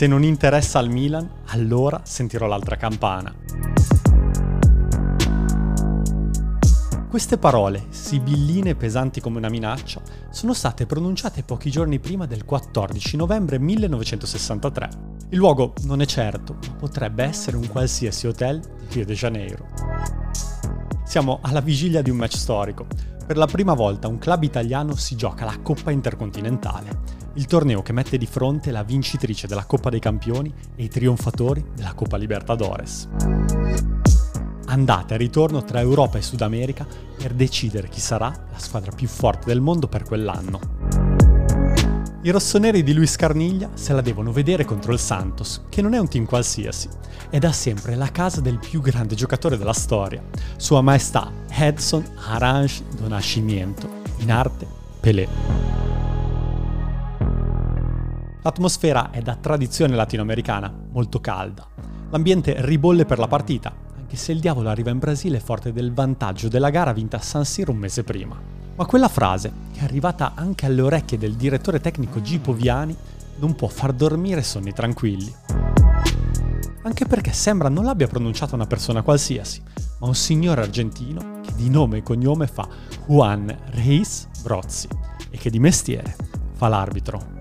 Se non interessa al Milan, allora sentirò l'altra campana. Queste parole, sibilline e pesanti come una minaccia, sono state pronunciate pochi giorni prima del 14 novembre 1963. Il luogo non è certo, ma potrebbe essere un qualsiasi hotel di Rio de Janeiro. Siamo alla vigilia di un match storico. Per la prima volta un club italiano si gioca la Coppa Intercontinentale, il torneo che mette di fronte la vincitrice della Coppa dei Campioni e i trionfatori della Coppa Libertadores andata e ritorno tra Europa e Sud America per decidere chi sarà la squadra più forte del mondo per quell'anno. I rossoneri di Luis Carniglia se la devono vedere contro il Santos, che non è un team qualsiasi, è da sempre la casa del più grande giocatore della storia, Sua Maestà Edson Arange do Nascimento, in arte Pelé. L'atmosfera è da tradizione latinoamericana, molto calda. L'ambiente ribolle per la partita, che se il diavolo arriva in Brasile forte del vantaggio della gara vinta a San Siro un mese prima. Ma quella frase, che è arrivata anche alle orecchie del direttore tecnico Gipo Viani, non può far dormire sonni tranquilli. Anche perché sembra non l'abbia pronunciata una persona qualsiasi, ma un signore argentino che di nome e cognome fa Juan Reis Brozzi e che di mestiere fa l'arbitro.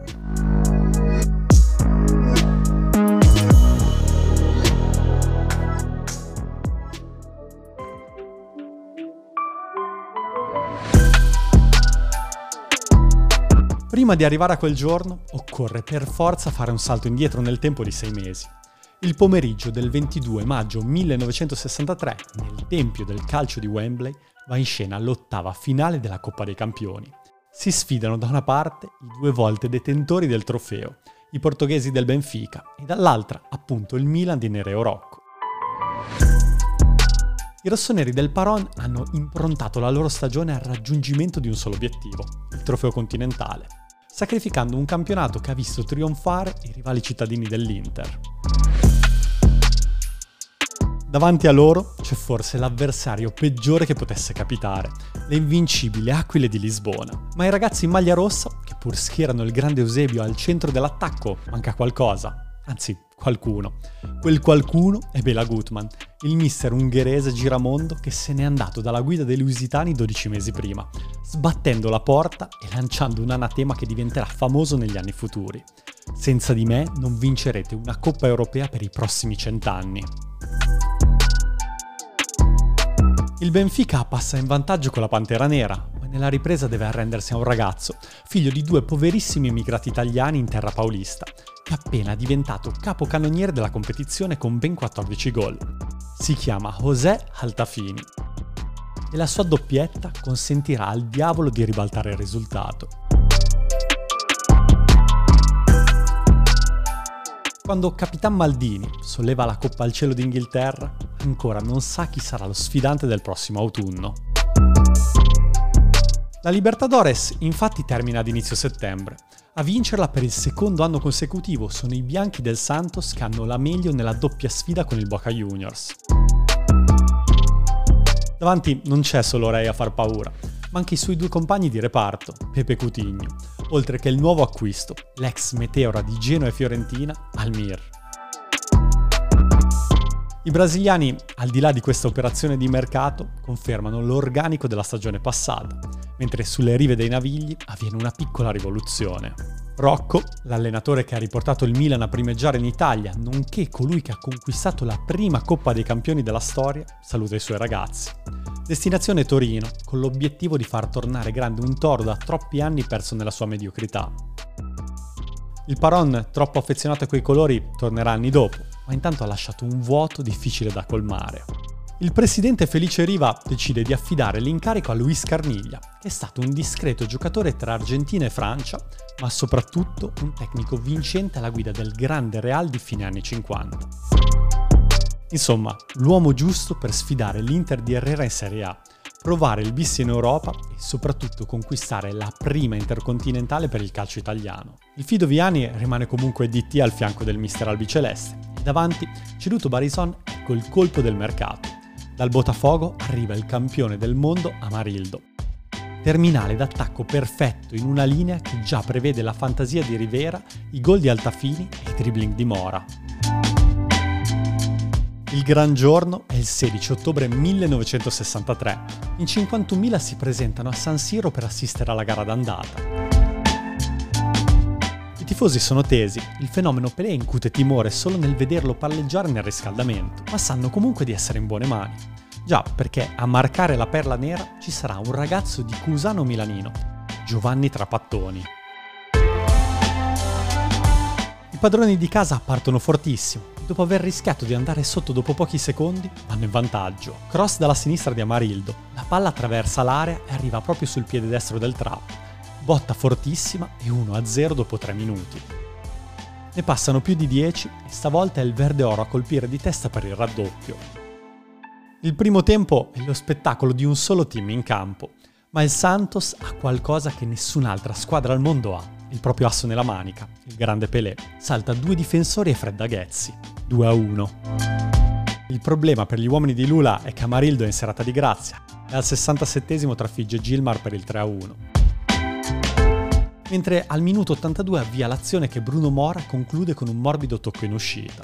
Prima di arrivare a quel giorno occorre per forza fare un salto indietro nel tempo di sei mesi. Il pomeriggio del 22 maggio 1963, nel tempio del calcio di Wembley, va in scena l'ottava finale della Coppa dei Campioni. Si sfidano da una parte i due volte detentori del trofeo, i portoghesi del Benfica, e dall'altra appunto il Milan di Nereo Rocco. I rossoneri del Paron hanno improntato la loro stagione al raggiungimento di un solo obiettivo, il trofeo continentale sacrificando un campionato che ha visto trionfare i rivali cittadini dell'Inter. Davanti a loro c'è forse l'avversario peggiore che potesse capitare, le invincibili Aquile di Lisbona. Ma i ragazzi in maglia rossa, che pur schierano il grande Eusebio al centro dell'attacco, manca qualcosa. Anzi, qualcuno. Quel qualcuno è Bela Gutman, il mister ungherese giramondo che se n'è andato dalla guida dei lusitani 12 mesi prima, sbattendo la porta e lanciando un anatema che diventerà famoso negli anni futuri. Senza di me non vincerete una Coppa Europea per i prossimi cent'anni. Il Benfica passa in vantaggio con la Pantera Nera, ma nella ripresa deve arrendersi a un ragazzo, figlio di due poverissimi immigrati italiani in terra paulista, che è appena diventato capocannoniere della competizione con ben 14 gol. Si chiama José Altafini e la sua doppietta consentirà al diavolo di ribaltare il risultato. Quando Capitan Maldini solleva la Coppa al cielo d'Inghilterra, ancora non sa chi sarà lo sfidante del prossimo autunno. La Libertadores infatti termina ad inizio settembre. A vincerla per il secondo anno consecutivo sono i bianchi del Santos che hanno la meglio nella doppia sfida con il Boca Juniors. Davanti non c'è solo Ray a far paura, ma anche i suoi due compagni di reparto, Pepe Coutinho, oltre che il nuovo acquisto, l'ex meteora di Genoa e Fiorentina, Almir. I brasiliani, al di là di questa operazione di mercato, confermano l'organico della stagione passata, mentre sulle rive dei Navigli avviene una piccola rivoluzione. Rocco, l'allenatore che ha riportato il Milan a primeggiare in Italia, nonché colui che ha conquistato la prima Coppa dei Campioni della storia, saluta i suoi ragazzi. Destinazione Torino, con l'obiettivo di far tornare grande un toro da troppi anni perso nella sua mediocrità. Il Paron, troppo affezionato a quei colori, tornerà anni dopo, ma intanto ha lasciato un vuoto difficile da colmare. Il presidente Felice Riva decide di affidare l'incarico a Luis Carniglia, che è stato un discreto giocatore tra Argentina e Francia, ma soprattutto un tecnico vincente alla guida del grande Real di fine anni 50. Insomma, l'uomo giusto per sfidare l'Inter di Herrera in Serie A, provare il bis in Europa e soprattutto conquistare la prima intercontinentale per il calcio italiano. Il Fido Viani rimane comunque DT al fianco del mister albiceleste Davanti ceduto Barison col colpo del mercato. Dal Botafogo arriva il campione del mondo Amarildo. terminale d'attacco perfetto in una linea che già prevede la fantasia di Rivera, i gol di Altafini e i dribbling di Mora. Il gran giorno è il 16 ottobre 1963. In 51.000 si presentano a San Siro per assistere alla gara d'andata. Tifosi sono tesi, il fenomeno Pelé incute timore solo nel vederlo palleggiare nel riscaldamento, ma sanno comunque di essere in buone mani. Già, perché a marcare la perla nera ci sarà un ragazzo di Cusano Milanino, Giovanni Trapattoni. I padroni di casa partono fortissimo. Dopo aver rischiato di andare sotto dopo pochi secondi, vanno in vantaggio. Cross dalla sinistra di Amarildo. La palla attraversa l'area e arriva proprio sul piede destro del trap. Botta fortissima e 1-0 dopo 3 minuti. Ne passano più di 10 e stavolta è il verde oro a colpire di testa per il raddoppio. Il primo tempo è lo spettacolo di un solo team in campo, ma il Santos ha qualcosa che nessun'altra squadra al mondo ha, il proprio asso nella manica, il grande Pelé. Salta due difensori e fredda Ghezzi, 2 a 1. Il problema per gli uomini di Lula è che Amarildo è in serata di grazia e al 67 trafigge Gilmar per il 3 a 1. Mentre al minuto 82 avvia l'azione che Bruno Mora conclude con un morbido tocco in uscita.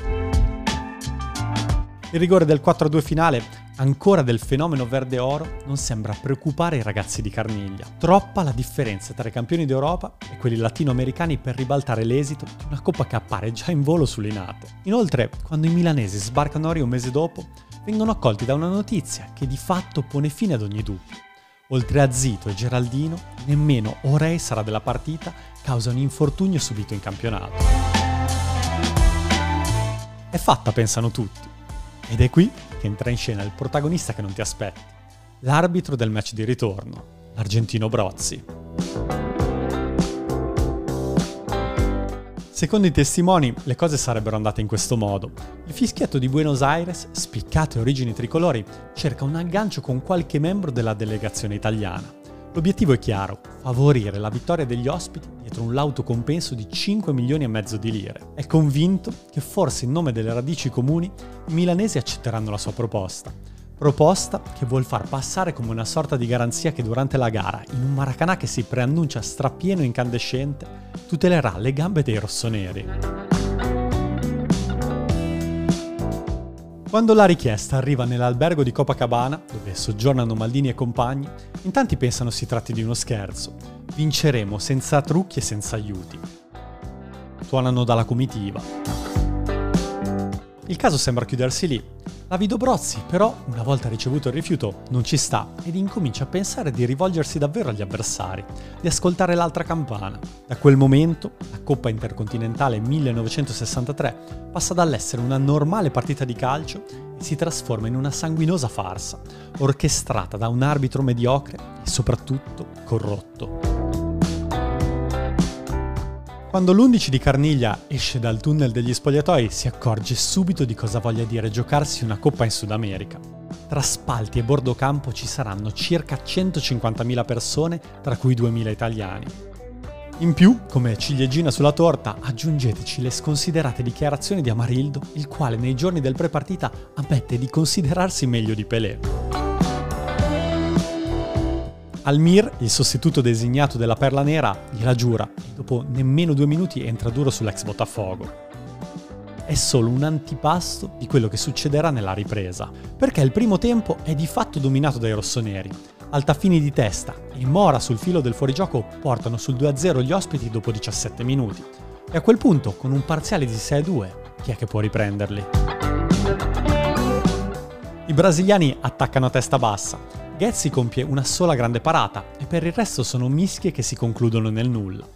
Il rigore del 4-2 finale ancora del fenomeno verde oro non sembra preoccupare i ragazzi di Carniglia. Troppa la differenza tra i campioni d'Europa e quelli latinoamericani per ribaltare l'esito di una coppa che appare già in volo sulle nate. Inoltre, quando i milanesi sbarcano a Rio un mese dopo, vengono accolti da una notizia che di fatto pone fine ad ogni dubbio. Oltre a Zito e Geraldino, nemmeno Orei sarà della partita causa un infortunio subito in campionato. È fatta, pensano tutti. Ed è qui che entra in scena il protagonista che non ti aspetti, l'arbitro del match di ritorno, l'argentino Brozzi. Secondo i testimoni, le cose sarebbero andate in questo modo. Il fischietto di Buenos Aires, spiccate origini tricolori, cerca un aggancio con qualche membro della delegazione italiana. L'obiettivo è chiaro, favorire la vittoria degli ospiti dietro un lauto compenso di 5 milioni e mezzo di lire. È convinto che forse in nome delle radici comuni i milanesi accetteranno la sua proposta. Proposta che vuol far passare come una sorta di garanzia che durante la gara, in un Maracanà che si preannuncia strappieno e incandescente, tutelerà le gambe dei rossoneri. Quando la richiesta arriva nell'albergo di Copacabana, dove soggiornano Maldini e compagni, in tanti pensano si tratti di uno scherzo. Vinceremo senza trucchi e senza aiuti. Tuonano dalla comitiva. Il caso sembra chiudersi lì, la Vido Brozzi, però, una volta ricevuto il rifiuto, non ci sta ed incomincia a pensare di rivolgersi davvero agli avversari, di ascoltare l'altra campana. Da quel momento, la Coppa Intercontinentale 1963 passa dall'essere una normale partita di calcio e si trasforma in una sanguinosa farsa, orchestrata da un arbitro mediocre e soprattutto corrotto. Quando l'11 di Carniglia esce dal tunnel degli spogliatoi si accorge subito di cosa voglia dire giocarsi una coppa in Sud America. Tra spalti e bordo campo ci saranno circa 150.000 persone, tra cui 2.000 italiani. In più, come ciliegina sulla torta, aggiungeteci le sconsiderate dichiarazioni di Amarildo, il quale nei giorni del pre-partita ammette di considerarsi meglio di Pelé. Almir, il sostituto designato della Perla Nera, gliela giura e dopo nemmeno due minuti entra duro sull'ex Botafogo. È solo un antipasto di quello che succederà nella ripresa, perché il primo tempo è di fatto dominato dai rossoneri. Altafini di testa e Mora sul filo del fuorigioco portano sul 2-0 gli ospiti dopo 17 minuti. E a quel punto, con un parziale di 6-2, chi è che può riprenderli? I brasiliani attaccano a testa bassa, Ghezzi compie una sola grande parata e per il resto sono mischie che si concludono nel nulla.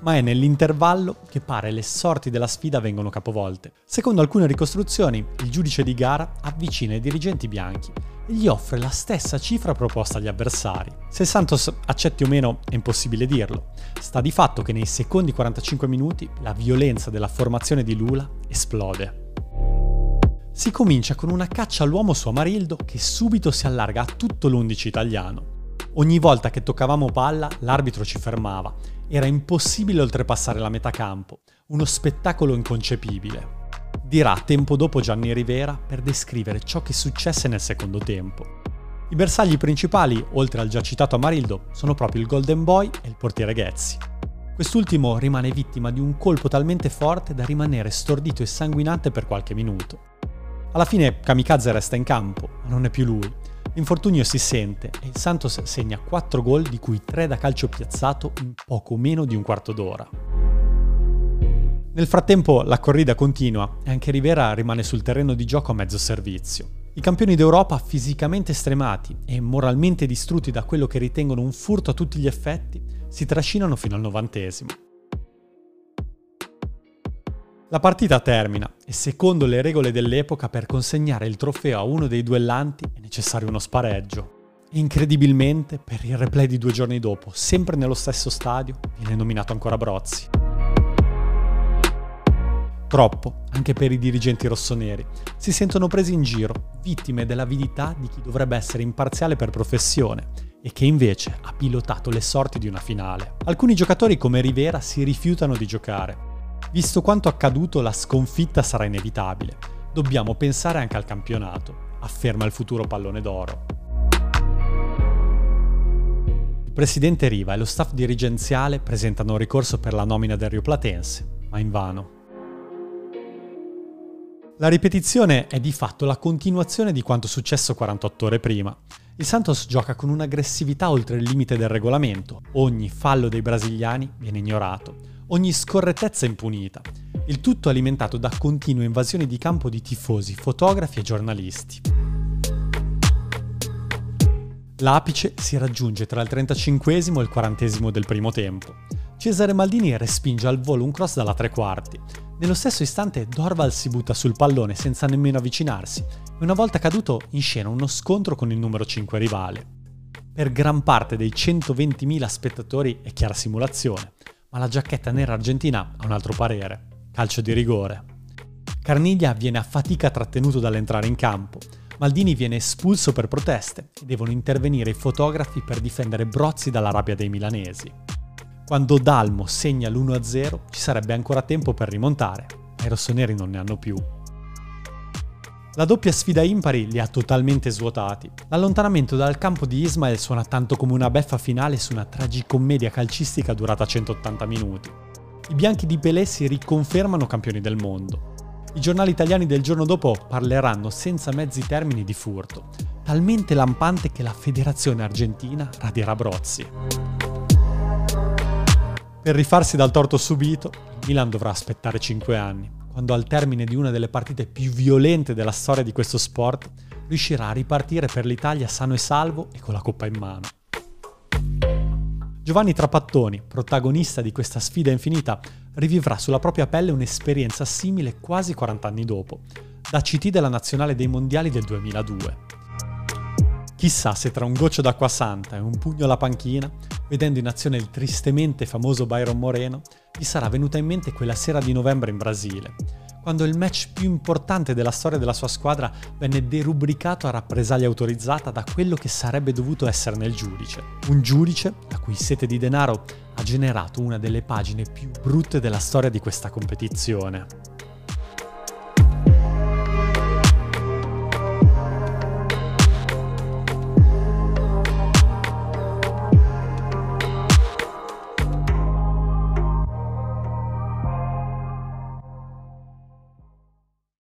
Ma è nell'intervallo che pare le sorti della sfida vengono capovolte. Secondo alcune ricostruzioni, il giudice di gara avvicina i dirigenti bianchi e gli offre la stessa cifra proposta agli avversari. Se Santos accetti o meno è impossibile dirlo. Sta di fatto che nei secondi 45 minuti la violenza della formazione di Lula esplode. Si comincia con una caccia all'uomo su Amarildo che subito si allarga a tutto l'11 italiano. Ogni volta che toccavamo palla l'arbitro ci fermava. Era impossibile oltrepassare la metà campo. Uno spettacolo inconcepibile. Dirà tempo dopo Gianni Rivera per descrivere ciò che successe nel secondo tempo. I bersagli principali, oltre al già citato Amarildo, sono proprio il Golden Boy e il portiere Ghezzi. Quest'ultimo rimane vittima di un colpo talmente forte da rimanere stordito e sanguinante per qualche minuto. Alla fine Kamikaze resta in campo, ma non è più lui. L'infortunio si sente e il Santos segna 4 gol di cui 3 da calcio piazzato in poco meno di un quarto d'ora. Nel frattempo la corrida continua e anche Rivera rimane sul terreno di gioco a mezzo servizio. I campioni d'Europa fisicamente stremati e moralmente distrutti da quello che ritengono un furto a tutti gli effetti si trascinano fino al novantesimo. La partita termina e secondo le regole dell'epoca per consegnare il trofeo a uno dei duellanti è necessario uno spareggio. E incredibilmente, per il replay di due giorni dopo, sempre nello stesso stadio, viene nominato ancora Brozzi. Troppo, anche per i dirigenti rossoneri. Si sentono presi in giro, vittime dell'avidità di chi dovrebbe essere imparziale per professione e che invece ha pilotato le sorti di una finale. Alcuni giocatori come Rivera si rifiutano di giocare. Visto quanto accaduto, la sconfitta sarà inevitabile. Dobbiamo pensare anche al campionato, afferma il futuro pallone d'oro. Il presidente Riva e lo staff dirigenziale presentano ricorso per la nomina del Rio Platense, ma invano. La ripetizione è di fatto la continuazione di quanto successo 48 ore prima. Il Santos gioca con un'aggressività oltre il limite del regolamento, ogni fallo dei brasiliani viene ignorato, ogni scorrettezza impunita, il tutto alimentato da continue invasioni di campo di tifosi, fotografi e giornalisti. L'apice si raggiunge tra il 35 e il 40 del primo tempo. Cesare Maldini respinge al volo un cross dalla tre quarti, nello stesso istante Dorval si butta sul pallone senza nemmeno avvicinarsi e una volta caduto in scena uno scontro con il numero 5 rivale. Per gran parte dei 120.000 spettatori è chiara simulazione, ma la giacchetta nera argentina ha un altro parere. Calcio di rigore. Carniglia viene a fatica trattenuto dall'entrare in campo. Maldini viene espulso per proteste e devono intervenire i fotografi per difendere Brozzi dalla rabbia dei milanesi. Quando Dalmo segna l'1-0 ci sarebbe ancora tempo per rimontare, ma i rossoneri non ne hanno più. La doppia sfida impari li ha totalmente svuotati. L'allontanamento dal campo di Ismael suona tanto come una beffa finale su una tragicommedia calcistica durata 180 minuti. I bianchi di Pelé si riconfermano campioni del mondo. I giornali italiani del giorno dopo parleranno senza mezzi termini di furto, talmente lampante che la federazione argentina radierà Brozzi. Per rifarsi dal torto subito, Milan dovrà aspettare 5 anni, quando al termine di una delle partite più violente della storia di questo sport riuscirà a ripartire per l'Italia sano e salvo e con la coppa in mano. Giovanni Trapattoni, protagonista di questa sfida infinita, rivivrà sulla propria pelle un'esperienza simile quasi 40 anni dopo, da CT della nazionale dei mondiali del 2002. Chissà se tra un goccio d'acqua santa e un pugno alla panchina vedendo in azione il tristemente famoso Byron Moreno, gli sarà venuta in mente quella sera di novembre in Brasile, quando il match più importante della storia della sua squadra venne derubricato a rappresaglia autorizzata da quello che sarebbe dovuto essere nel giudice. Un giudice la cui sete di denaro ha generato una delle pagine più brutte della storia di questa competizione.